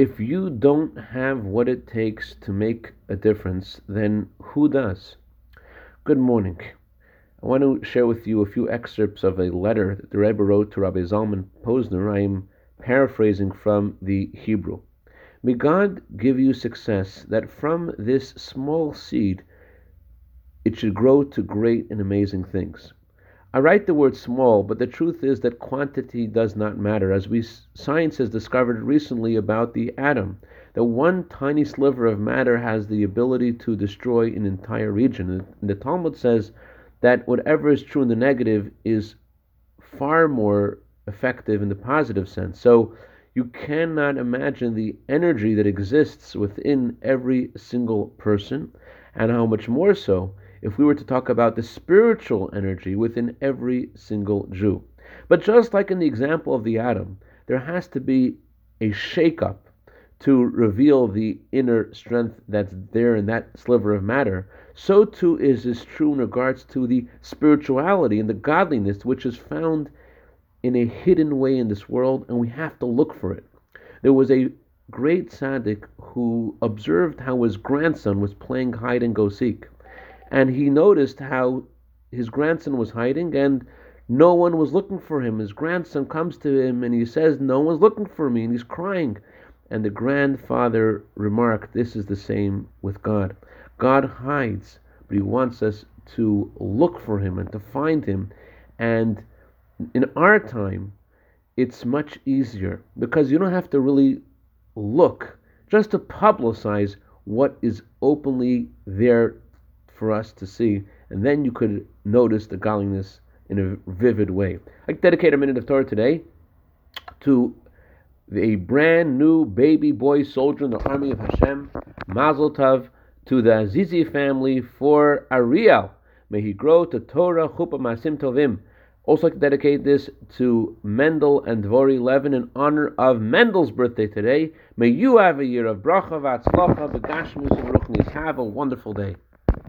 if you don't have what it takes to make a difference, then who does? Good morning. I want to share with you a few excerpts of a letter that the Rebbe wrote to Rabbi Zalman Posner. I am paraphrasing from the Hebrew. May God give you success that from this small seed it should grow to great and amazing things. I write the word small, but the truth is that quantity does not matter. As we science has discovered recently about the atom, that one tiny sliver of matter has the ability to destroy an entire region. And the Talmud says that whatever is true in the negative is far more effective in the positive sense. So you cannot imagine the energy that exists within every single person, and how much more so if we were to talk about the spiritual energy within every single Jew. But just like in the example of the atom, there has to be a shakeup to reveal the inner strength that's there in that sliver of matter. So too is this true in regards to the spirituality and the godliness which is found in a hidden way in this world, and we have to look for it. There was a great tzaddik who observed how his grandson was playing hide and go seek and he noticed how his grandson was hiding and no one was looking for him. His grandson comes to him and he says, No one's looking for me, and he's crying. And the grandfather remarked, This is the same with God. God hides, but he wants us to look for him and to find him. And in our time, it's much easier because you don't have to really look just to publicize what is openly there for us to see, and then you could notice the godliness in a vivid way. I dedicate a minute of Torah today to a brand new baby boy soldier in the army of Hashem, Mazel Tov, to the Azizi family for Ariel. May he grow to Torah, Chuppah, Masim Tovim. Also, to dedicate this to Mendel and Dvori Levin in honor of Mendel's birthday today. May you have a year of bracha, v'atzlacha, v'gashmus, and ruchnis. Have a wonderful day.